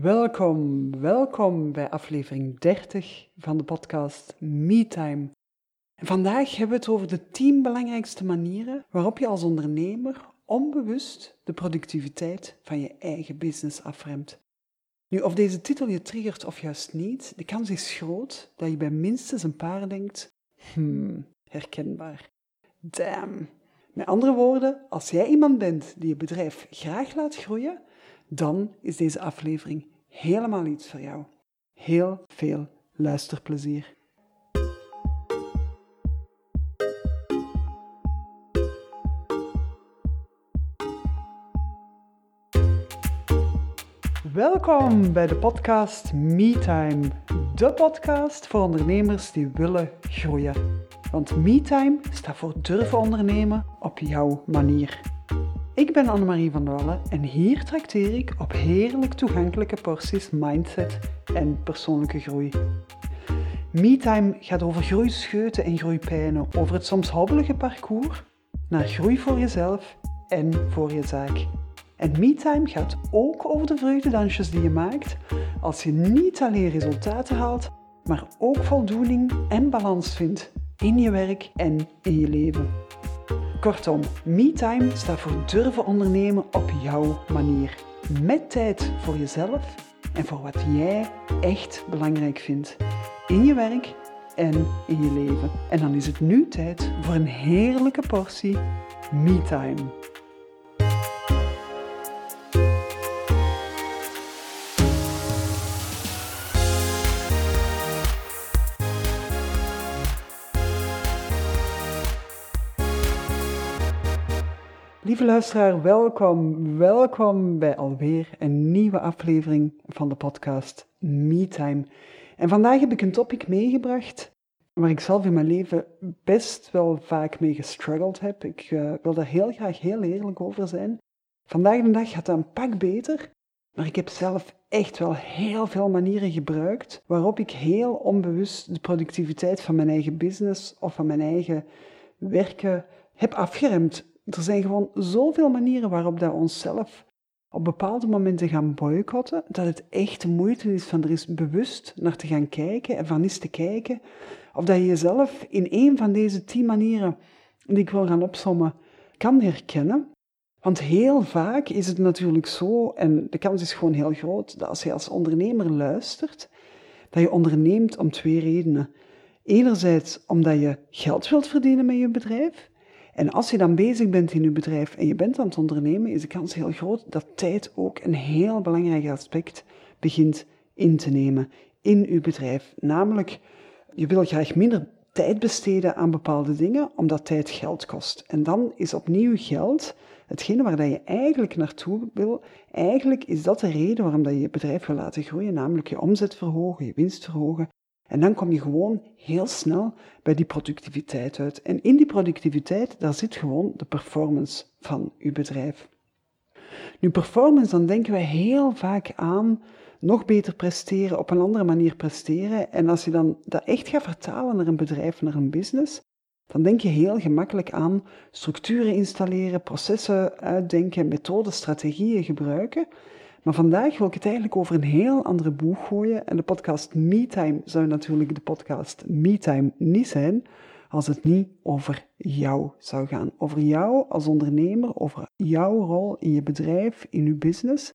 Welkom, welkom bij aflevering 30 van de podcast MeTime. En vandaag hebben we het over de 10 belangrijkste manieren waarop je als ondernemer onbewust de productiviteit van je eigen business afremt. Nu, of deze titel je triggert of juist niet, de kans is groot dat je bij minstens een paar denkt: hmm, herkenbaar. Damn. Met andere woorden, als jij iemand bent die je bedrijf graag laat groeien, dan is deze aflevering helemaal iets voor jou. Heel veel luisterplezier. Welkom bij de podcast MeTime, de podcast voor ondernemers die willen groeien. Want MeTime staat voor durven ondernemen op jouw manier. Ik ben Annemarie van Wallen en hier trakteer ik op heerlijk toegankelijke porties mindset en persoonlijke groei. MeTime gaat over groeischeuten en groeipijnen, over het soms hobbelige parcours naar groei voor jezelf en voor je zaak. En MeTime gaat ook over de vreugdedansjes die je maakt als je niet alleen resultaten haalt, maar ook voldoening en balans vindt in je werk en in je leven. Kortom, MeTime staat voor durven ondernemen op jouw manier. Met tijd voor jezelf en voor wat jij echt belangrijk vindt. In je werk en in je leven. En dan is het nu tijd voor een heerlijke portie MeTime. Lieve luisteraar, welkom. Welkom bij alweer een nieuwe aflevering van de podcast MeTime. En vandaag heb ik een topic meegebracht waar ik zelf in mijn leven best wel vaak mee gestruggeld heb. Ik uh, wil daar heel graag heel eerlijk over zijn. Vandaag de dag gaat dat een pak beter, maar ik heb zelf echt wel heel veel manieren gebruikt waarop ik heel onbewust de productiviteit van mijn eigen business of van mijn eigen werken heb afgeremd er zijn gewoon zoveel manieren waarop we onszelf op bepaalde momenten gaan boycotten, dat het echt de moeite is van er eens bewust naar te gaan kijken en van eens te kijken of dat je jezelf in een van deze tien manieren die ik wil gaan opsommen kan herkennen. Want heel vaak is het natuurlijk zo, en de kans is gewoon heel groot, dat als je als ondernemer luistert, dat je onderneemt om twee redenen. Enerzijds omdat je geld wilt verdienen met je bedrijf, en als je dan bezig bent in je bedrijf en je bent aan het ondernemen, is de kans heel groot dat tijd ook een heel belangrijk aspect begint in te nemen in je bedrijf. Namelijk, je wil graag minder tijd besteden aan bepaalde dingen, omdat tijd geld kost. En dan is opnieuw geld hetgene waar je eigenlijk naartoe wil. Eigenlijk is dat de reden waarom je je bedrijf wil laten groeien, namelijk je omzet verhogen, je winst verhogen. En dan kom je gewoon heel snel bij die productiviteit uit. En in die productiviteit, daar zit gewoon de performance van je bedrijf. Nu, performance, dan denken wij heel vaak aan nog beter presteren, op een andere manier presteren. En als je dan dat echt gaat vertalen naar een bedrijf, naar een business, dan denk je heel gemakkelijk aan structuren installeren, processen uitdenken, methoden, strategieën gebruiken. Maar vandaag wil ik het eigenlijk over een heel andere boeg gooien. En de podcast MeTime zou natuurlijk de podcast MeTime niet zijn als het niet over jou zou gaan. Over jou als ondernemer, over jouw rol in je bedrijf, in je business.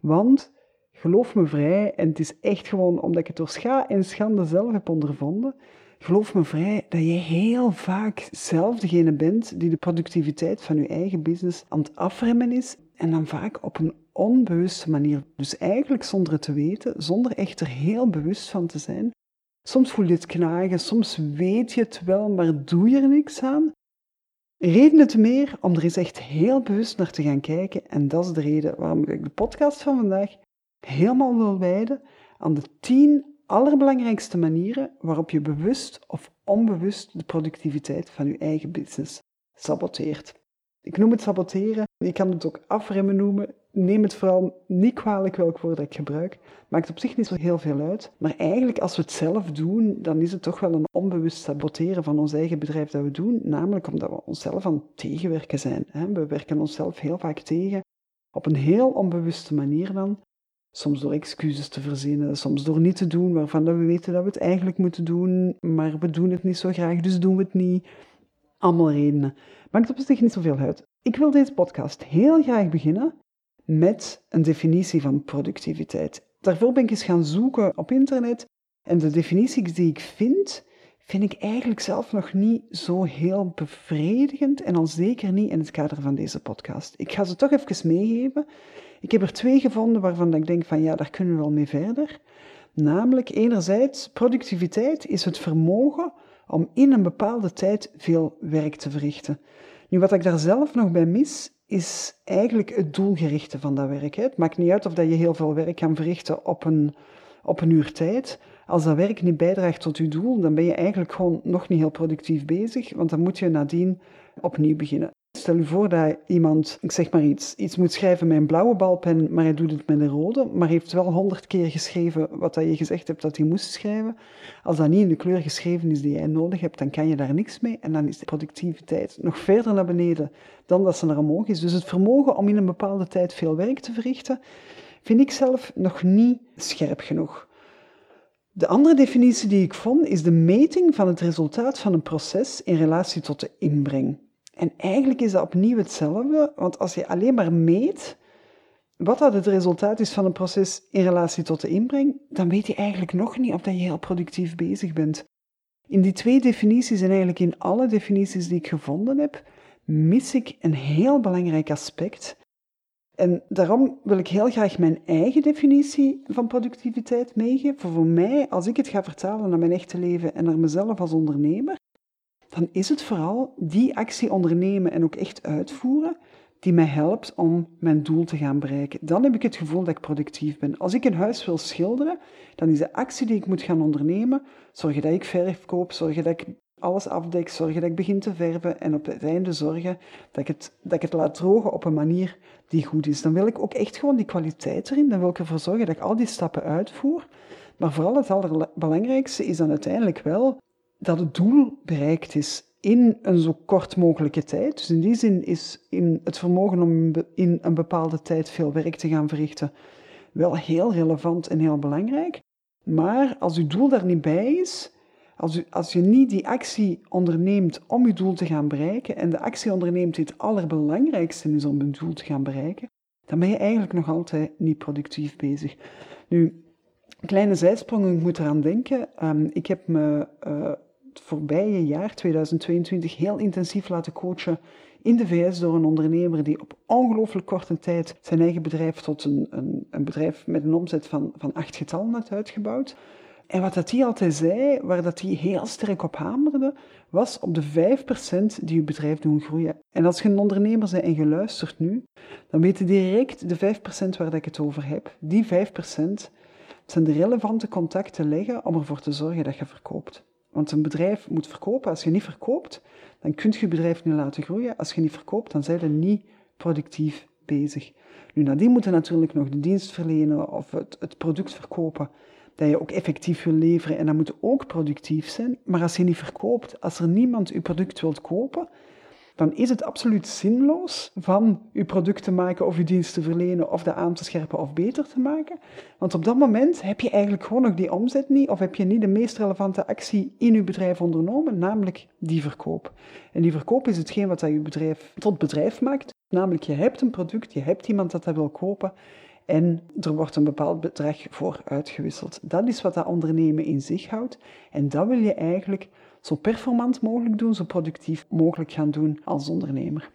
Want, geloof me vrij, en het is echt gewoon omdat ik het door scha en schande zelf heb ondervonden, geloof me vrij dat je heel vaak zelf degene bent die de productiviteit van je eigen business aan het afremmen is en dan vaak op een onbewuste manier. Dus eigenlijk zonder het te weten, zonder echt er heel bewust van te zijn. Soms voel je het knagen, soms weet je het wel, maar doe je er niks aan. Reden te meer om er eens echt heel bewust naar te gaan kijken. En dat is de reden waarom ik de podcast van vandaag helemaal wil wijden aan de tien allerbelangrijkste manieren waarop je bewust of onbewust de productiviteit van je eigen business saboteert. Ik noem het saboteren, je kan het ook afremmen noemen. Neem het vooral niet kwalijk welk woord ik gebruik. Maakt op zich niet zo heel veel uit. Maar eigenlijk als we het zelf doen, dan is het toch wel een onbewust saboteren van ons eigen bedrijf dat we doen. Namelijk omdat we onszelf aan het tegenwerken zijn. We werken onszelf heel vaak tegen. Op een heel onbewuste manier dan. Soms door excuses te verzinnen, soms door niet te doen waarvan we weten dat we het eigenlijk moeten doen, maar we doen het niet zo graag, dus doen we het niet. Allemaal redenen. Maakt op zich niet zoveel uit. Ik wil deze podcast heel graag beginnen met een definitie van productiviteit. Daarvoor ben ik eens gaan zoeken op internet en de definities die ik vind, vind ik eigenlijk zelf nog niet zo heel bevredigend en al zeker niet in het kader van deze podcast. Ik ga ze toch even meegeven. Ik heb er twee gevonden waarvan ik denk van ja, daar kunnen we wel mee verder. Namelijk enerzijds, productiviteit is het vermogen om in een bepaalde tijd veel werk te verrichten. Nu, wat ik daar zelf nog bij mis, is eigenlijk het doelgerichte van dat werk. Het maakt niet uit of dat je heel veel werk kan verrichten op een, op een uur tijd. Als dat werk niet bijdraagt tot je doel, dan ben je eigenlijk gewoon nog niet heel productief bezig, want dan moet je nadien opnieuw beginnen. Stel je voor dat iemand, ik zeg maar iets, iets moet schrijven met een blauwe balpen, maar hij doet het met een rode, maar heeft wel honderd keer geschreven wat dat je gezegd hebt dat hij moest schrijven. Als dat niet in de kleur geschreven is die jij nodig hebt, dan kan je daar niks mee en dan is de productiviteit nog verder naar beneden dan dat ze naar omhoog is. Dus het vermogen om in een bepaalde tijd veel werk te verrichten, vind ik zelf nog niet scherp genoeg. De andere definitie die ik vond is de meting van het resultaat van een proces in relatie tot de inbreng. En eigenlijk is dat opnieuw hetzelfde, want als je alleen maar meet wat dat het resultaat is van een proces in relatie tot de inbreng, dan weet je eigenlijk nog niet of dat je heel productief bezig bent. In die twee definities en eigenlijk in alle definities die ik gevonden heb, mis ik een heel belangrijk aspect. En daarom wil ik heel graag mijn eigen definitie van productiviteit meegeven. Voor mij, als ik het ga vertalen naar mijn echte leven en naar mezelf als ondernemer, dan is het vooral die actie ondernemen en ook echt uitvoeren die mij helpt om mijn doel te gaan bereiken. Dan heb ik het gevoel dat ik productief ben. Als ik een huis wil schilderen, dan is de actie die ik moet gaan ondernemen, zorgen dat ik verf koop, zorgen dat ik alles afdek, zorgen dat ik begin te verven en op het einde zorgen dat ik het, dat ik het laat drogen op een manier die goed is. Dan wil ik ook echt gewoon die kwaliteit erin, dan wil ik ervoor zorgen dat ik al die stappen uitvoer. Maar vooral het allerbelangrijkste is dan uiteindelijk wel dat het doel bereikt is in een zo kort mogelijke tijd. Dus in die zin is in het vermogen om in een bepaalde tijd veel werk te gaan verrichten wel heel relevant en heel belangrijk. Maar als uw doel daar niet bij is, als, u, als je niet die actie onderneemt om je doel te gaan bereiken en de actie onderneemt die het allerbelangrijkste is om een doel te gaan bereiken, dan ben je eigenlijk nog altijd niet productief bezig. Nu, kleine zijsprong, ik moet eraan denken. Um, ik heb me uh, het voorbije jaar, 2022, heel intensief laten coachen in de VS door een ondernemer die op ongelooflijk korte tijd zijn eigen bedrijf tot een, een, een bedrijf met een omzet van, van acht getallen had uitgebouwd. En wat dat hij altijd zei, waar dat hij heel sterk op hamerde, was op de 5% die je bedrijf doen groeien. En als je een ondernemer bent en je luistert nu, dan weet je direct de 5% waar ik het over heb. Die 5% zijn de relevante contacten leggen om ervoor te zorgen dat je verkoopt. Want een bedrijf moet verkopen. Als je niet verkoopt, dan kun je bedrijf niet laten groeien. Als je niet verkoopt, dan zijn je niet productief bezig. Nu, nadien moeten natuurlijk nog de dienst verlenen of het, het product verkopen dat je ook effectief wil leveren en dat moet ook productief zijn. Maar als je niet verkoopt, als er niemand je product wilt kopen, dan is het absoluut zinloos van je product te maken of je dienst te verlenen of dat aan te scherpen of beter te maken. Want op dat moment heb je eigenlijk gewoon nog die omzet niet of heb je niet de meest relevante actie in je bedrijf ondernomen, namelijk die verkoop. En die verkoop is hetgeen wat dat je bedrijf tot bedrijf maakt. Namelijk je hebt een product, je hebt iemand dat dat wil kopen en er wordt een bepaald bedrag voor uitgewisseld. Dat is wat dat ondernemen in zich houdt en dat wil je eigenlijk zo performant mogelijk doen, zo productief mogelijk gaan doen als ondernemer.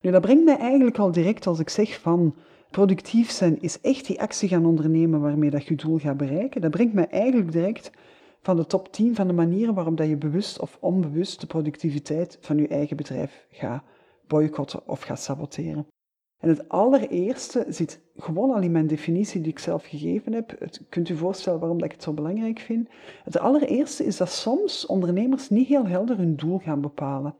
Nu, dat brengt mij eigenlijk al direct als ik zeg van productief zijn is echt die actie gaan ondernemen waarmee dat je doel gaat bereiken. Dat brengt mij eigenlijk direct van de top 10 van de manieren waarop dat je bewust of onbewust de productiviteit van je eigen bedrijf gaat boycotten of gaat saboteren. En het allereerste zit gewoon al in mijn definitie die ik zelf gegeven heb. Het, kunt u voorstellen waarom dat ik het zo belangrijk vind. Het allereerste is dat soms ondernemers niet heel helder hun doel gaan bepalen.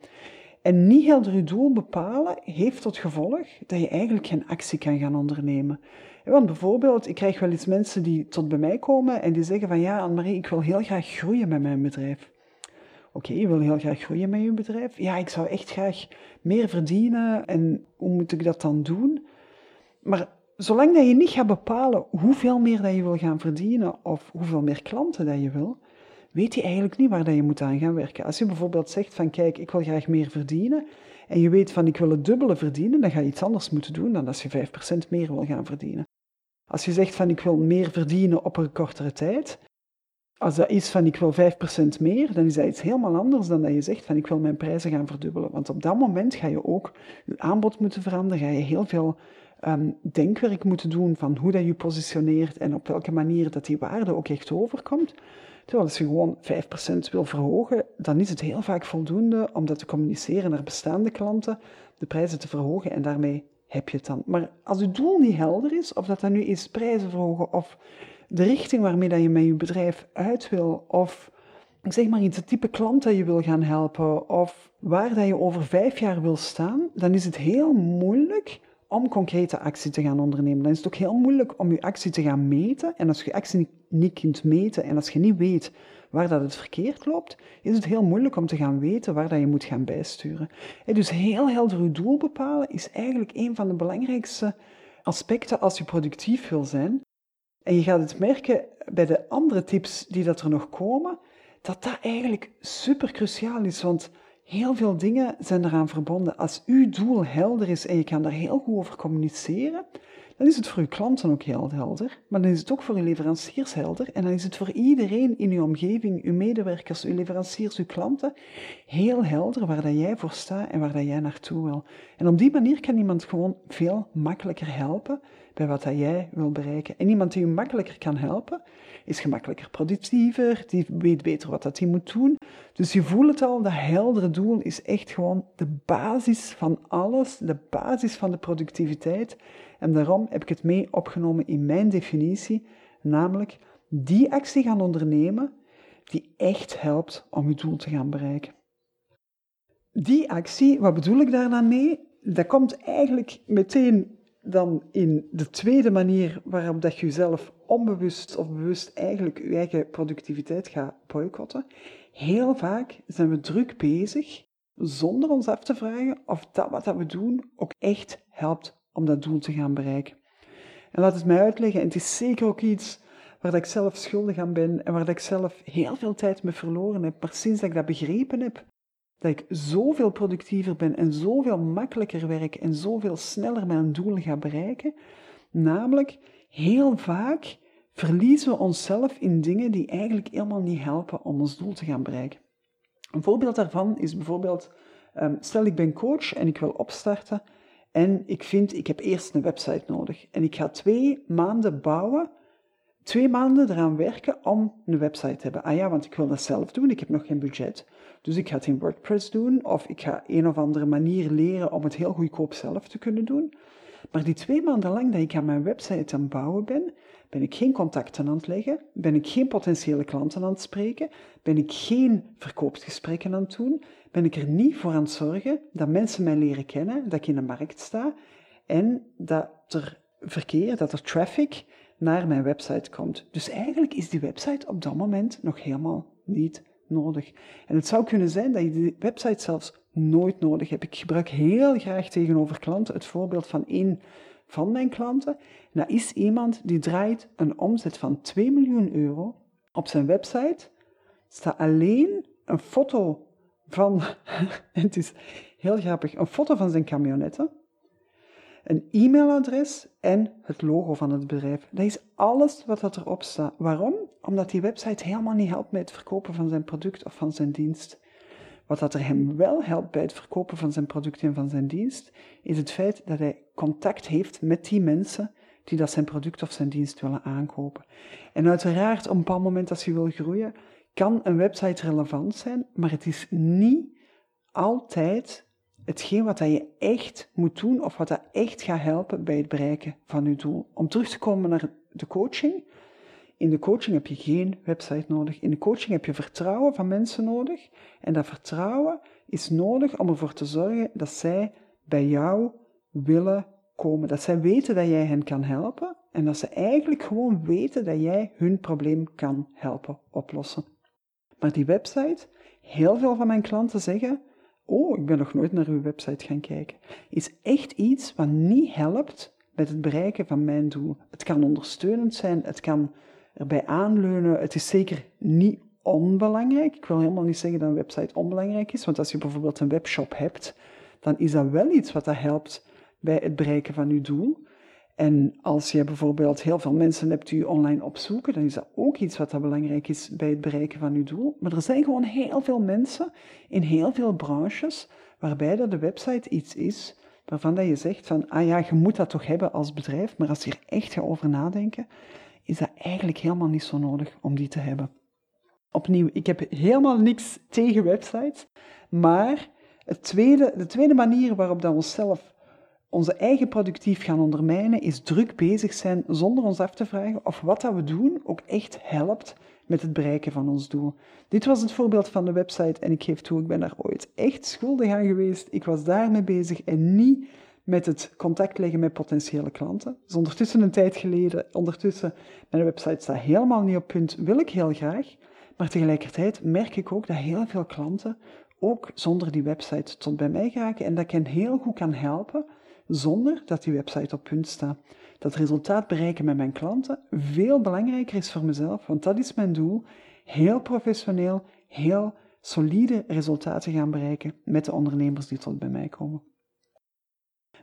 En niet helder je doel bepalen heeft tot gevolg dat je eigenlijk geen actie kan gaan ondernemen. Want bijvoorbeeld, ik krijg wel eens mensen die tot bij mij komen en die zeggen van ja, Annemarie, ik wil heel graag groeien met mijn bedrijf. Oké, je wil heel graag groeien met je bedrijf. Ja, ik zou echt graag meer verdienen en hoe moet ik dat dan doen? Maar zolang dat je niet gaat bepalen hoeveel meer dat je wil gaan verdienen of hoeveel meer klanten dat je wil, weet je eigenlijk niet waar dat je moet aan gaan werken. Als je bijvoorbeeld zegt van kijk, ik wil graag meer verdienen en je weet van ik wil het dubbele verdienen, dan ga je iets anders moeten doen dan als je 5% meer wil gaan verdienen. Als je zegt van ik wil meer verdienen op een kortere tijd, als dat is van ik wil 5% meer, dan is dat iets helemaal anders dan dat je zegt van ik wil mijn prijzen gaan verdubbelen. Want op dat moment ga je ook je aanbod moeten veranderen, ga je heel veel um, denkwerk moeten doen van hoe dat je positioneert en op welke manier dat die waarde ook echt overkomt. Terwijl als je gewoon 5% wil verhogen, dan is het heel vaak voldoende om dat te communiceren naar bestaande klanten, de prijzen te verhogen en daarmee heb je het dan. Maar als je doel niet helder is, of dat dat nu is prijzen verhogen of de richting waarmee dat je met je bedrijf uit wil, of zeg maar iets, het type klant dat je wil gaan helpen, of waar dat je over vijf jaar wil staan, dan is het heel moeilijk om concrete actie te gaan ondernemen. Dan is het ook heel moeilijk om je actie te gaan meten. En als je actie niet kunt meten en als je niet weet waar dat het verkeerd loopt, is het heel moeilijk om te gaan weten waar dat je moet gaan bijsturen. dus heel helder je doel bepalen is eigenlijk een van de belangrijkste aspecten als je productief wil zijn. En je gaat het merken bij de andere tips die dat er nog komen, dat dat eigenlijk super cruciaal is. Want heel veel dingen zijn eraan verbonden. Als uw doel helder is en je kan daar heel goed over communiceren, dan is het voor uw klanten ook heel helder, maar dan is het ook voor uw leveranciers helder en dan is het voor iedereen in uw omgeving, uw medewerkers, uw leveranciers, uw klanten, heel helder waar dat jij voor staat en waar dat jij naartoe wil. En op die manier kan iemand gewoon veel makkelijker helpen bij wat jij wil bereiken. En iemand die je makkelijker kan helpen, is gemakkelijker productiever, die weet beter wat dat hij moet doen. Dus je voelt het al, dat heldere doel is echt gewoon de basis van alles, de basis van de productiviteit. En daarom heb ik het mee opgenomen in mijn definitie, namelijk die actie gaan ondernemen die echt helpt om je doel te gaan bereiken. Die actie, wat bedoel ik daar dan mee? Dat komt eigenlijk meteen dan in de tweede manier waarop dat je jezelf onbewust of bewust eigenlijk je eigen productiviteit gaat boycotten. Heel vaak zijn we druk bezig zonder ons af te vragen of dat wat dat we doen ook echt helpt om dat doel te gaan bereiken. En laat het mij uitleggen, en het is zeker ook iets waar ik zelf schuldig aan ben en waar ik zelf heel veel tijd mee verloren heb. Maar sinds dat ik dat begrepen heb, dat ik zoveel productiever ben en zoveel makkelijker werk en zoveel sneller mijn doel ga bereiken, namelijk heel vaak verliezen we onszelf in dingen die eigenlijk helemaal niet helpen om ons doel te gaan bereiken. Een voorbeeld daarvan is bijvoorbeeld, ehm, stel ik ben coach en ik wil opstarten en ik vind, ik heb eerst een website nodig. En ik ga twee maanden bouwen, twee maanden eraan werken om een website te hebben. Ah ja, want ik wil dat zelf doen, ik heb nog geen budget. Dus ik ga het in WordPress doen, of ik ga een of andere manier leren om het heel goedkoop zelf te kunnen doen. Maar die twee maanden lang dat ik aan mijn website aan het bouwen ben, ben ik geen contacten aan het leggen, ben ik geen potentiële klanten aan het spreken, ben ik geen verkoopsgesprekken aan het doen, ben ik er niet voor aan het zorgen dat mensen mij leren kennen, dat ik in de markt sta en dat er verkeer, dat er traffic naar mijn website komt. Dus eigenlijk is die website op dat moment nog helemaal niet nodig. En het zou kunnen zijn dat je die website zelfs nooit nodig hebt. Ik gebruik heel graag tegenover klanten het voorbeeld van één van mijn klanten. dat is iemand die draait een omzet van 2 miljoen euro. Op zijn website staat alleen een foto van, het is heel grappig, een foto van zijn camionetten, een e-mailadres en het logo van het bedrijf. Dat is alles wat dat erop staat. Waarom? Omdat die website helemaal niet helpt met het verkopen van zijn product of van zijn dienst. Wat dat er hem wel helpt bij het verkopen van zijn product en van zijn dienst, is het feit dat hij contact heeft met die mensen die dat zijn product of zijn dienst willen aankopen. En uiteraard, op een bepaald moment als je wil groeien, kan een website relevant zijn, maar het is niet altijd hetgeen wat je echt moet doen of wat dat echt gaat helpen bij het bereiken van je doel. Om terug te komen naar de coaching. In de coaching heb je geen website nodig. In de coaching heb je vertrouwen van mensen nodig. En dat vertrouwen is nodig om ervoor te zorgen dat zij bij jou willen komen. Dat zij weten dat jij hen kan helpen. En dat ze eigenlijk gewoon weten dat jij hun probleem kan helpen oplossen. Maar die website, heel veel van mijn klanten zeggen, oh, ik ben nog nooit naar uw website gaan kijken, is echt iets wat niet helpt met het bereiken van mijn doel. Het kan ondersteunend zijn, het kan erbij aanleunen. Het is zeker niet onbelangrijk. Ik wil helemaal niet zeggen dat een website onbelangrijk is, want als je bijvoorbeeld een webshop hebt, dan is dat wel iets wat dat helpt bij het bereiken van je doel. En als je bijvoorbeeld heel veel mensen hebt die online opzoeken, dan is dat ook iets wat belangrijk is bij het bereiken van je doel. Maar er zijn gewoon heel veel mensen in heel veel branches waarbij dat de website iets is waarvan dat je zegt van, ah ja, je moet dat toch hebben als bedrijf, maar als je er echt gaat over nadenken, is dat eigenlijk helemaal niet zo nodig om die te hebben. Opnieuw, ik heb helemaal niks tegen websites, maar het tweede, de tweede manier waarop dat we onszelf onze eigen productief gaan ondermijnen, is druk bezig zijn zonder ons af te vragen of wat dat we doen ook echt helpt met het bereiken van ons doel. Dit was het voorbeeld van de website en ik geef toe, ik ben daar ooit echt schuldig aan geweest. Ik was daarmee bezig en niet met het contact leggen met potentiële klanten. Dus ondertussen een tijd geleden, ondertussen, mijn website staat helemaal niet op punt, wil ik heel graag. Maar tegelijkertijd merk ik ook dat heel veel klanten ook zonder die website tot bij mij geraken en dat ik hen heel goed kan helpen zonder dat die website op punt staat. Dat resultaat bereiken met mijn klanten veel belangrijker is voor mezelf, want dat is mijn doel. Heel professioneel, heel solide resultaten gaan bereiken met de ondernemers die tot bij mij komen.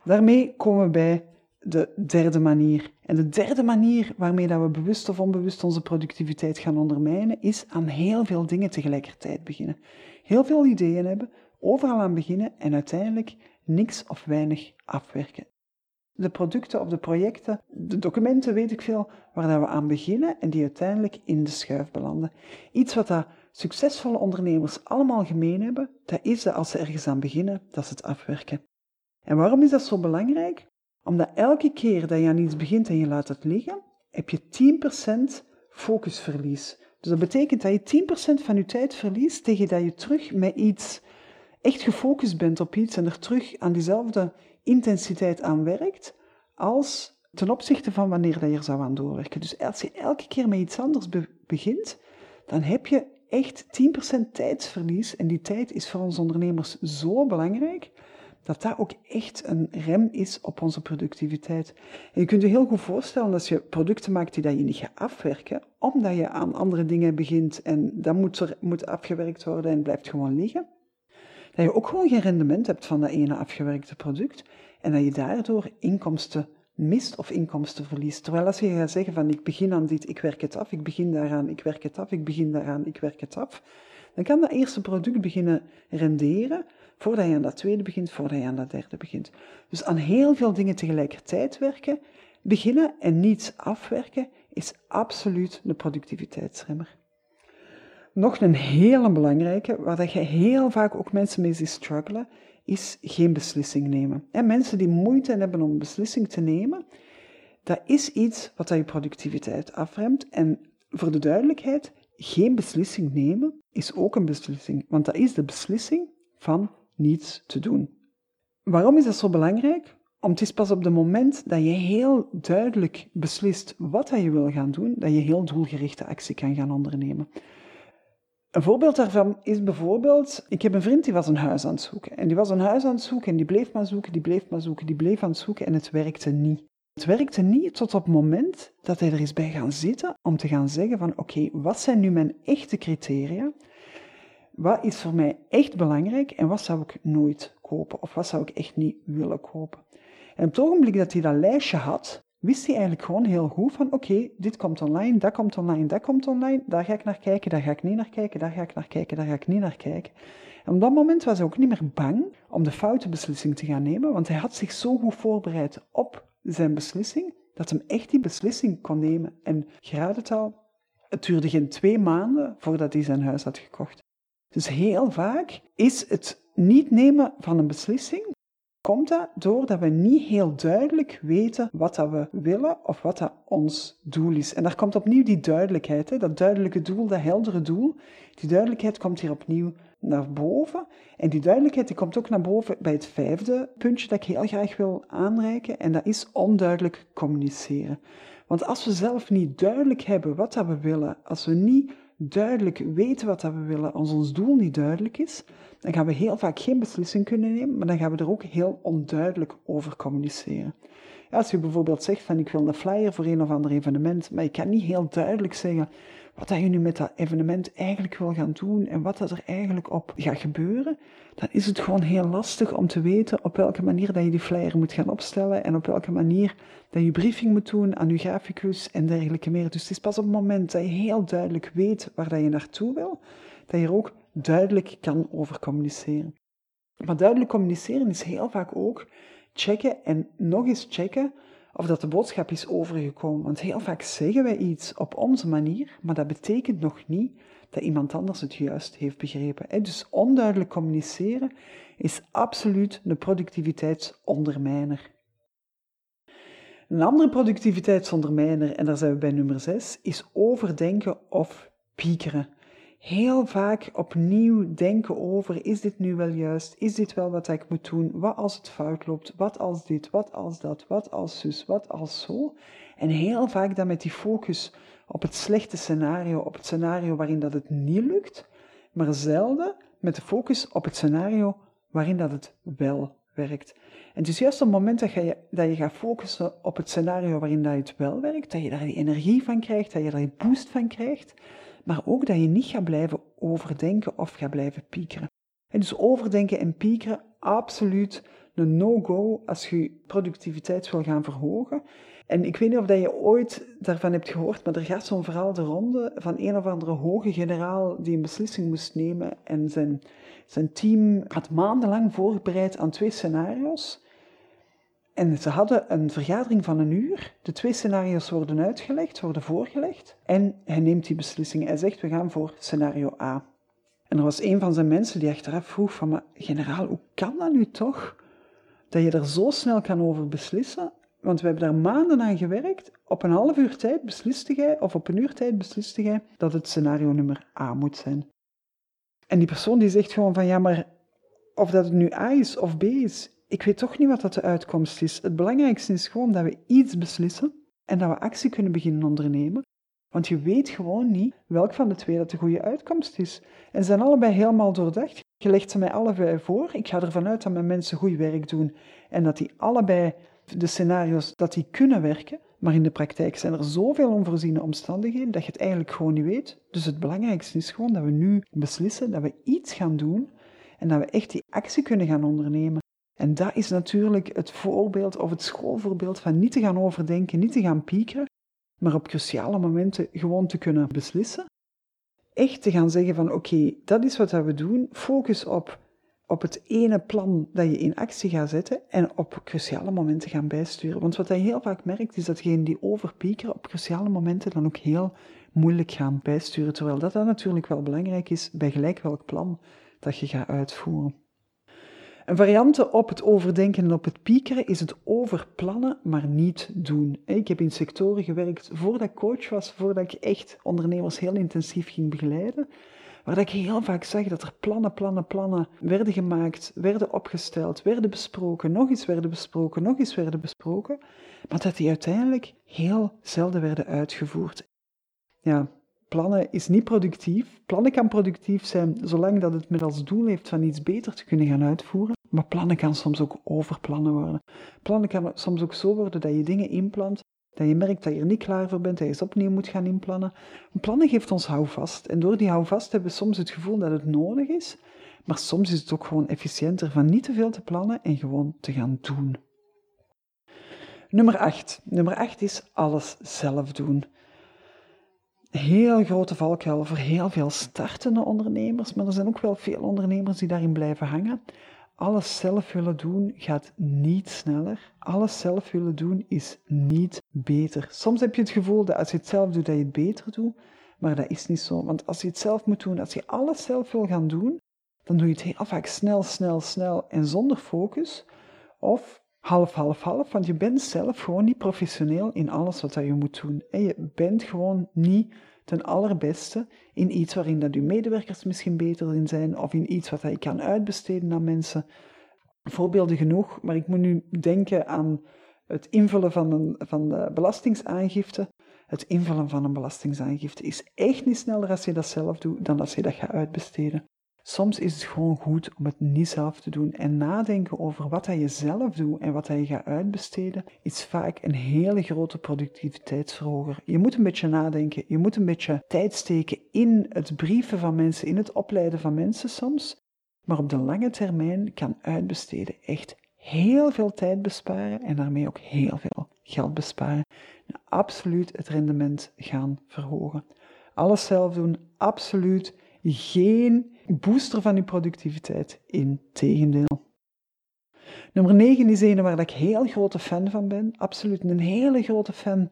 Daarmee komen we bij de derde manier. En de derde manier waarmee dat we bewust of onbewust onze productiviteit gaan ondermijnen, is aan heel veel dingen tegelijkertijd beginnen. Heel veel ideeën hebben, overal aan beginnen en uiteindelijk niks of weinig afwerken. De producten of de projecten, de documenten, weet ik veel, waar we aan beginnen en die uiteindelijk in de schuif belanden. Iets wat dat succesvolle ondernemers allemaal gemeen hebben, dat is dat als ze ergens aan beginnen, dat ze het afwerken. En waarom is dat zo belangrijk? Omdat elke keer dat je aan iets begint en je laat het liggen, heb je 10% focusverlies. Dus dat betekent dat je 10% van je tijd verliest tegen dat je terug met iets echt gefocust bent op iets en er terug aan diezelfde intensiteit aan werkt, als ten opzichte van wanneer dat je er zou aan doorwerken. Dus als je elke keer met iets anders begint, dan heb je echt 10% tijdsverlies. En die tijd is voor onze ondernemers zo belangrijk, dat dat ook echt een rem is op onze productiviteit. Je kunt je heel goed voorstellen als je producten maakt die dat je niet gaat afwerken, omdat je aan andere dingen begint en dat moet, er, moet afgewerkt worden en blijft gewoon liggen, dat je ook gewoon geen rendement hebt van dat ene afgewerkte product en dat je daardoor inkomsten mist of inkomsten verliest. Terwijl als je gaat zeggen van ik begin aan dit, ik werk het af, ik begin daaraan, ik werk het af, ik begin daaraan, ik werk het af, dan kan dat eerste product beginnen renderen voordat je aan dat tweede begint, voordat je aan dat derde begint. Dus aan heel veel dingen tegelijkertijd werken, beginnen en niets afwerken, is absoluut de productiviteitsremmer. Nog een hele belangrijke, waar dat je heel vaak ook mensen mee ziet struggelen, is geen beslissing nemen. En mensen die moeite hebben om een beslissing te nemen, dat is iets wat je productiviteit afremt. En voor de duidelijkheid, geen beslissing nemen is ook een beslissing, want dat is de beslissing van niets te doen. Waarom is dat zo belangrijk? Om het is pas op het moment dat je heel duidelijk beslist wat je wil gaan doen, dat je heel doelgerichte actie kan gaan ondernemen. Een voorbeeld daarvan is bijvoorbeeld, ik heb een vriend die was een huis aan het zoeken. En die was een huis aan het zoeken en die bleef maar zoeken, die bleef maar zoeken, die bleef aan het zoeken en het werkte niet. Het werkte niet tot op het moment dat hij er is bij gaan zitten om te gaan zeggen van oké, wat zijn nu mijn echte criteria? Wat is voor mij echt belangrijk en wat zou ik nooit kopen of wat zou ik echt niet willen kopen? En op het ogenblik dat hij dat lijstje had, wist hij eigenlijk gewoon heel goed van oké, dit komt online, dat komt online, dat komt online, daar ga ik naar kijken, daar ga ik niet naar kijken, daar ga ik naar kijken, daar ga ik niet naar kijken. En op dat moment was hij ook niet meer bang om de foute beslissing te gaan nemen, want hij had zich zo goed voorbereid op zijn beslissing, dat hem echt die beslissing kon nemen. En graad het al, het duurde geen twee maanden voordat hij zijn huis had gekocht. Dus heel vaak is het niet nemen van een beslissing komt dat doordat we niet heel duidelijk weten wat dat we willen of wat dat ons doel is. En daar komt opnieuw die duidelijkheid, hè? dat duidelijke doel, dat heldere doel. Die duidelijkheid komt hier opnieuw naar boven. En die duidelijkheid die komt ook naar boven bij het vijfde puntje dat ik heel graag wil aanreiken. En dat is onduidelijk communiceren. Want als we zelf niet duidelijk hebben wat dat we willen, als we niet duidelijk weten wat we willen, als ons doel niet duidelijk is, dan gaan we heel vaak geen beslissing kunnen nemen, maar dan gaan we er ook heel onduidelijk over communiceren. Als je bijvoorbeeld zegt van ik wil een flyer voor een of ander evenement, maar je kan niet heel duidelijk zeggen wat dat je nu met dat evenement eigenlijk wil gaan doen en wat dat er eigenlijk op gaat gebeuren, dan is het gewoon heel lastig om te weten op welke manier dat je die flyer moet gaan opstellen en op welke manier dat je briefing moet doen aan je graficus en dergelijke meer. Dus het is pas op het moment dat je heel duidelijk weet waar dat je naartoe wil, dat je er ook duidelijk kan over communiceren. Maar duidelijk communiceren is heel vaak ook checken en nog eens checken of dat de boodschap is overgekomen. Want heel vaak zeggen wij iets op onze manier, maar dat betekent nog niet dat iemand anders het juist heeft begrepen. Dus onduidelijk communiceren is absoluut een productiviteitsondermijner. Een andere productiviteitsondermijner, en daar zijn we bij nummer 6, is overdenken of piekeren heel vaak opnieuw denken over, is dit nu wel juist? Is dit wel wat ik moet doen? Wat als het fout loopt? Wat als dit? Wat als dat? Wat als zus? Wat als zo? En heel vaak dan met die focus op het slechte scenario, op het scenario waarin dat het niet lukt, maar zelden met de focus op het scenario waarin dat het wel werkt. En het is juist op het moment dat je, dat je gaat focussen op het scenario waarin dat het wel werkt, dat je daar die energie van krijgt, dat je daar die boost van krijgt, maar ook dat je niet gaat blijven overdenken of gaat blijven piekeren. En dus overdenken en piekeren, absoluut een no-go als je productiviteit wil gaan verhogen. En ik weet niet of dat je ooit daarvan hebt gehoord, maar er gaat zo'n verhaal de ronde van een of andere hoge generaal die een beslissing moest nemen en zijn, zijn team had maandenlang voorbereid aan twee scenario's. En ze hadden een vergadering van een uur. De twee scenario's worden uitgelegd, worden voorgelegd. En hij neemt die beslissing. Hij zegt, we gaan voor scenario A. En er was een van zijn mensen die achteraf vroeg van, maar generaal, hoe kan dat nu toch? Dat je er zo snel kan over beslissen? Want we hebben daar maanden aan gewerkt. Op een half uur tijd besliste jij, of op een uur tijd besliste jij, dat het scenario nummer A moet zijn. En die persoon die zegt gewoon van, ja, maar of dat het nu A is of B is, ik weet toch niet wat dat de uitkomst is. Het belangrijkste is gewoon dat we iets beslissen en dat we actie kunnen beginnen ondernemen. Want je weet gewoon niet welk van de twee dat de goede uitkomst is. En ze zijn allebei helemaal doordacht. Je legt ze mij allebei voor. Ik ga ervan uit dat mijn mensen goed werk doen en dat die allebei de scenario's dat die kunnen werken. Maar in de praktijk zijn er zoveel onvoorziene omstandigheden dat je het eigenlijk gewoon niet weet. Dus het belangrijkste is gewoon dat we nu beslissen dat we iets gaan doen en dat we echt die actie kunnen gaan ondernemen. En dat is natuurlijk het voorbeeld of het schoolvoorbeeld van niet te gaan overdenken, niet te gaan piekeren, maar op cruciale momenten gewoon te kunnen beslissen. Echt te gaan zeggen van oké, dat is wat we doen. Focus op, op het ene plan dat je in actie gaat zetten en op cruciale momenten gaan bijsturen. Want wat je heel vaak merkt is dat die overpiekeren op cruciale momenten dan ook heel moeilijk gaan bijsturen. Terwijl dat dan natuurlijk wel belangrijk is bij gelijk welk plan dat je gaat uitvoeren. Een variant op het overdenken en op het piekeren is het overplannen, maar niet doen. Ik heb in sectoren gewerkt voordat ik coach was, voordat ik echt ondernemers heel intensief ging begeleiden, waar ik heel vaak zag dat er plannen, plannen, plannen werden gemaakt, werden opgesteld, werden besproken, nog eens werden besproken, nog eens werden besproken, maar dat die uiteindelijk heel zelden werden uitgevoerd. Ja, plannen is niet productief. Plannen kan productief zijn zolang dat het met als doel heeft van iets beter te kunnen gaan uitvoeren. Maar plannen kan soms ook overplannen worden. Plannen kan soms ook zo worden dat je dingen inplant, dat je merkt dat je er niet klaar voor bent, dat je ze opnieuw moet gaan inplannen. plannen geeft ons houvast. En door die houvast hebben we soms het gevoel dat het nodig is. Maar soms is het ook gewoon efficiënter van niet te veel te plannen en gewoon te gaan doen. Nummer 8. Nummer 8 is alles zelf doen heel grote valkuil voor heel veel startende ondernemers, maar er zijn ook wel veel ondernemers die daarin blijven hangen. Alles zelf willen doen gaat niet sneller. Alles zelf willen doen is niet beter. Soms heb je het gevoel dat als je het zelf doet, dat je het beter doet, maar dat is niet zo. Want als je het zelf moet doen, als je alles zelf wil gaan doen, dan doe je het heel vaak snel, snel, snel en zonder focus. Of half, half, half, want je bent zelf gewoon niet professioneel in alles wat je moet doen. En je bent gewoon niet ten allerbeste in iets waarin dat je medewerkers misschien beter in zijn, of in iets wat je kan uitbesteden aan mensen. Voorbeelden genoeg, maar ik moet nu denken aan het invullen van, een, van de belastingsaangifte. Het invullen van een belastingsaangifte is echt niet sneller als je dat zelf doet dan als je dat gaat uitbesteden. Soms is het gewoon goed om het niet zelf te doen en nadenken over wat dat je zelf doet en wat je gaat uitbesteden, is vaak een hele grote productiviteitsverhoger. Je moet een beetje nadenken, je moet een beetje tijd steken in het brieven van mensen, in het opleiden van mensen soms, maar op de lange termijn kan uitbesteden echt heel veel tijd besparen en daarmee ook heel veel geld besparen. En absoluut het rendement gaan verhogen. Alles zelf doen, absoluut geen booster van je productiviteit. Integendeel. Nummer 9 is een waar ik heel grote fan van ben. Absoluut een hele grote fan.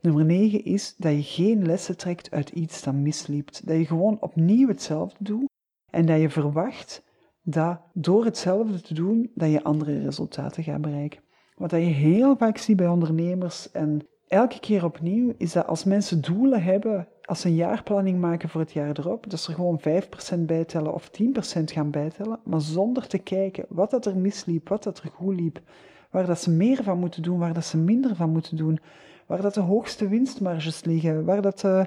Nummer 9 is dat je geen lessen trekt uit iets dat misliep. Dat je gewoon opnieuw hetzelfde doet en dat je verwacht dat door hetzelfde te doen, dat je andere resultaten gaat bereiken. Wat je heel vaak ziet bij ondernemers en elke keer opnieuw, is dat als mensen doelen hebben, als ze een jaarplanning maken voor het jaar erop, dat ze er gewoon 5% bijtellen of 10% gaan bijtellen, maar zonder te kijken wat dat er misliep, wat dat er goed liep, waar dat ze meer van moeten doen, waar dat ze minder van moeten doen, waar dat de hoogste winstmarges liggen, waar dat de,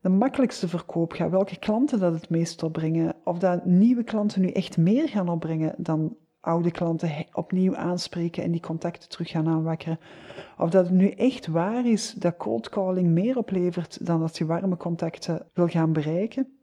de makkelijkste verkoop gaat, welke klanten dat het meest opbrengen, of dat nieuwe klanten nu echt meer gaan opbrengen dan oude klanten opnieuw aanspreken en die contacten terug gaan aanwakkeren. Of dat het nu echt waar is dat cold calling meer oplevert dan dat je warme contacten wil gaan bereiken.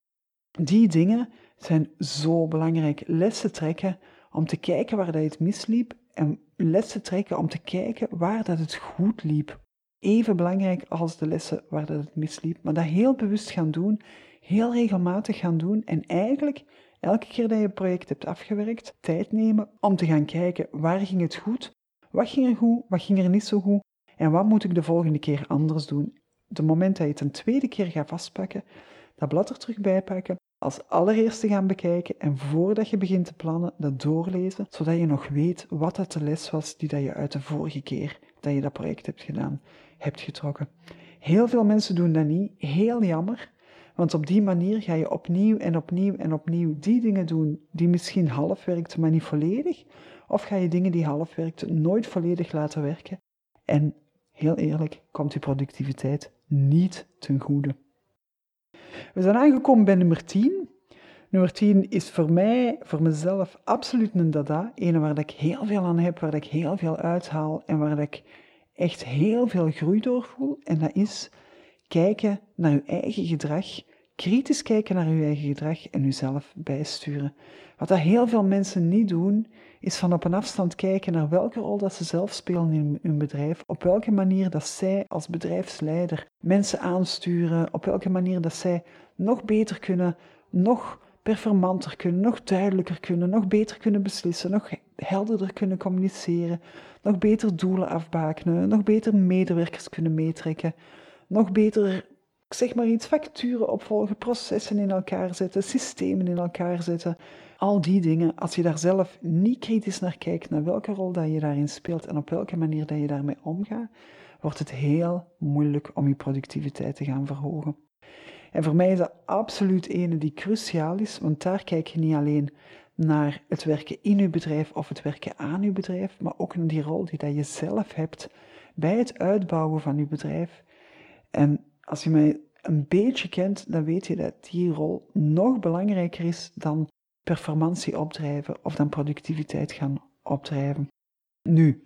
Die dingen zijn zo belangrijk. Lessen trekken om te kijken waar dat het misliep en lessen trekken om te kijken waar dat het goed liep. Even belangrijk als de lessen waar dat het misliep, maar dat heel bewust gaan doen, heel regelmatig gaan doen en eigenlijk elke keer dat je een project hebt afgewerkt, tijd nemen om te gaan kijken waar ging het goed, wat ging er goed, wat ging er niet zo goed en wat moet ik de volgende keer anders doen. De moment dat je het een tweede keer gaat vastpakken, dat blad er terug bij pakken, als allereerste gaan bekijken en voordat je begint te plannen, dat doorlezen, zodat je nog weet wat dat de les was die dat je uit de vorige keer dat je dat project hebt gedaan, hebt getrokken. Heel veel mensen doen dat niet, heel jammer, want op die manier ga je opnieuw en opnieuw en opnieuw die dingen doen die misschien half werkten, maar niet volledig. Of ga je dingen die half werkten nooit volledig laten werken. En heel eerlijk, komt die productiviteit niet ten goede. We zijn aangekomen bij nummer 10. Nummer 10 is voor mij, voor mezelf, absoluut een dada. Een waar ik heel veel aan heb, waar ik heel veel uithaal en waar ik echt heel veel groei door voel. En dat is kijken naar uw eigen gedrag, kritisch kijken naar uw eigen gedrag en uzelf bijsturen. Wat dat heel veel mensen niet doen, is van op een afstand kijken naar welke rol dat ze zelf spelen in hun bedrijf, op welke manier dat zij als bedrijfsleider mensen aansturen, op welke manier dat zij nog beter kunnen, nog performanter kunnen, nog duidelijker kunnen, nog beter kunnen beslissen, nog helderder kunnen communiceren, nog beter doelen afbakenen, nog beter medewerkers kunnen meetrekken, nog beter, zeg maar iets, facturen opvolgen, processen in elkaar zetten, systemen in elkaar zetten. Al die dingen, als je daar zelf niet kritisch naar kijkt, naar welke rol dat je daarin speelt en op welke manier dat je daarmee omgaat, wordt het heel moeilijk om je productiviteit te gaan verhogen. En voor mij is dat absoluut ene die cruciaal is, want daar kijk je niet alleen naar het werken in je bedrijf of het werken aan je bedrijf, maar ook naar die rol die dat je zelf hebt bij het uitbouwen van je bedrijf en als je mij een beetje kent, dan weet je dat die rol nog belangrijker is dan performantie opdrijven of dan productiviteit gaan opdrijven. Nu,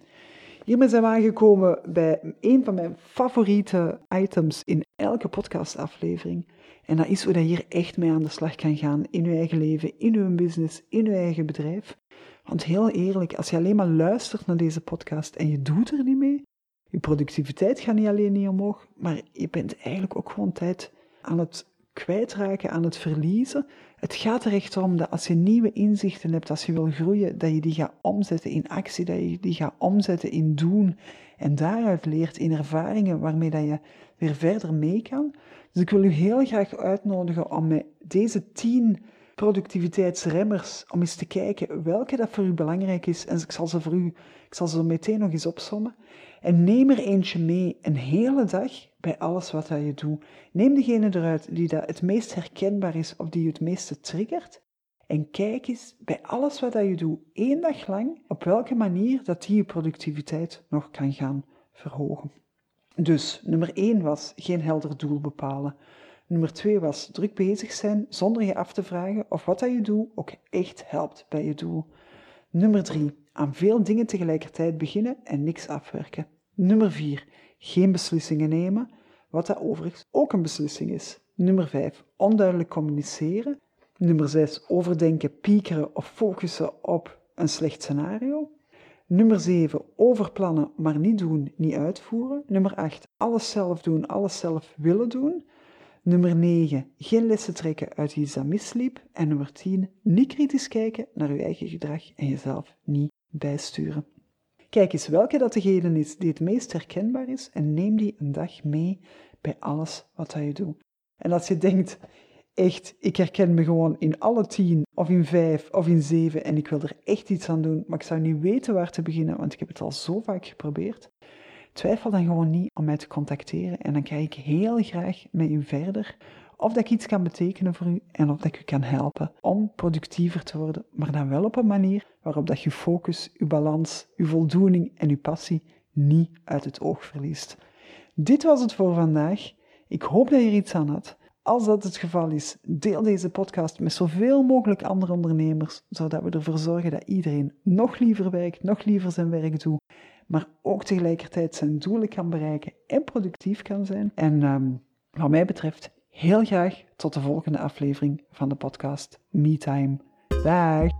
hiermee zijn we aangekomen bij een van mijn favoriete items in elke podcastaflevering. En dat is hoe je hier echt mee aan de slag kan gaan in je eigen leven, in je business, in je eigen bedrijf. Want heel eerlijk, als je alleen maar luistert naar deze podcast en je doet er niet mee, je productiviteit gaat niet alleen niet omhoog, maar je bent eigenlijk ook gewoon tijd aan het kwijtraken, aan het verliezen. Het gaat er echt om dat als je nieuwe inzichten hebt, als je wil groeien, dat je die gaat omzetten in actie, dat je die gaat omzetten in doen. En daaruit leert in ervaringen waarmee dat je weer verder mee kan. Dus ik wil u heel graag uitnodigen om met deze tien productiviteitsremmers, om eens te kijken welke dat voor u belangrijk is. En ik zal ze voor u, ik zal ze meteen nog eens opsommen. En neem er eentje mee een hele dag bij alles wat je doet. Neem degene eruit die dat het meest herkenbaar is of die je het meeste triggert. En kijk eens bij alles wat je doet, één dag lang, op welke manier dat die je productiviteit nog kan gaan verhogen. Dus nummer één was geen helder doel bepalen. Nummer twee was druk bezig zijn zonder je af te vragen of wat dat je doet ook echt helpt bij je doel. Nummer drie, aan veel dingen tegelijkertijd beginnen en niks afwerken. Nummer vier, geen beslissingen nemen, wat dat overigens ook een beslissing is. Nummer vijf, onduidelijk communiceren. Nummer zes, overdenken, piekeren of focussen op een slecht scenario. Nummer 7, overplannen, maar niet doen, niet uitvoeren. Nummer 8, alles zelf doen, alles zelf willen doen. Nummer 9, geen lessen trekken uit iets dat misliep. En nummer 10, niet kritisch kijken naar je eigen gedrag en jezelf niet bijsturen. Kijk eens welke dat degene is die het meest herkenbaar is en neem die een dag mee bij alles wat je doet. En als je denkt, echt, ik herken me gewoon in alle tien, of in vijf, of in zeven, en ik wil er echt iets aan doen, maar ik zou niet weten waar te beginnen, want ik heb het al zo vaak geprobeerd. Twijfel dan gewoon niet om mij te contacteren en dan kijk ik heel graag met u verder of dat ik iets kan betekenen voor u en of dat ik u kan helpen om productiever te worden, maar dan wel op een manier waarop dat je focus, uw balans, uw voldoening en uw passie niet uit het oog verliest. Dit was het voor vandaag. Ik hoop dat je er iets aan had. Als dat het geval is, deel deze podcast met zoveel mogelijk andere ondernemers, zodat we ervoor zorgen dat iedereen nog liever werkt, nog liever zijn werk doet, maar ook tegelijkertijd zijn doelen kan bereiken en productief kan zijn. En um, wat mij betreft, heel graag tot de volgende aflevering van de podcast MeTime. Dag!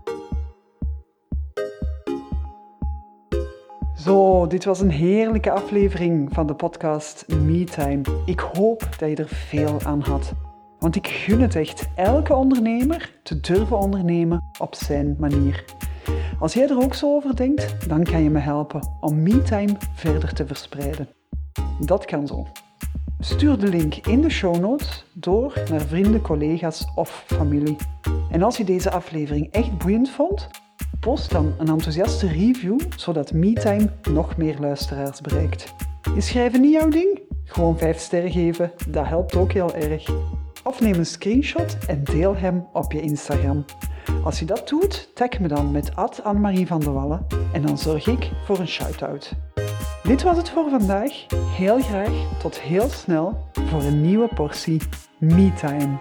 Zo, dit was een heerlijke aflevering van de podcast MeTime. Ik hoop dat je er veel aan had. Want ik gun het echt elke ondernemer te durven ondernemen op zijn manier. Als jij er ook zo over denkt, dan kan je me helpen om MeTime verder te verspreiden. Dat kan zo. Stuur de link in de show notes door naar vrienden, collega's of familie. En als je deze aflevering echt boeiend vond, Post dan een enthousiaste review, zodat MeTime nog meer luisteraars bereikt. Is schrijven niet jouw ding? Gewoon 5 sterren geven, dat helpt ook heel erg. Of neem een screenshot en deel hem op je Instagram. Als je dat doet, tag me dan met Annemarie van de Wallen en dan zorg ik voor een shout-out. Dit was het voor vandaag. Heel graag tot heel snel voor een nieuwe portie MeTime.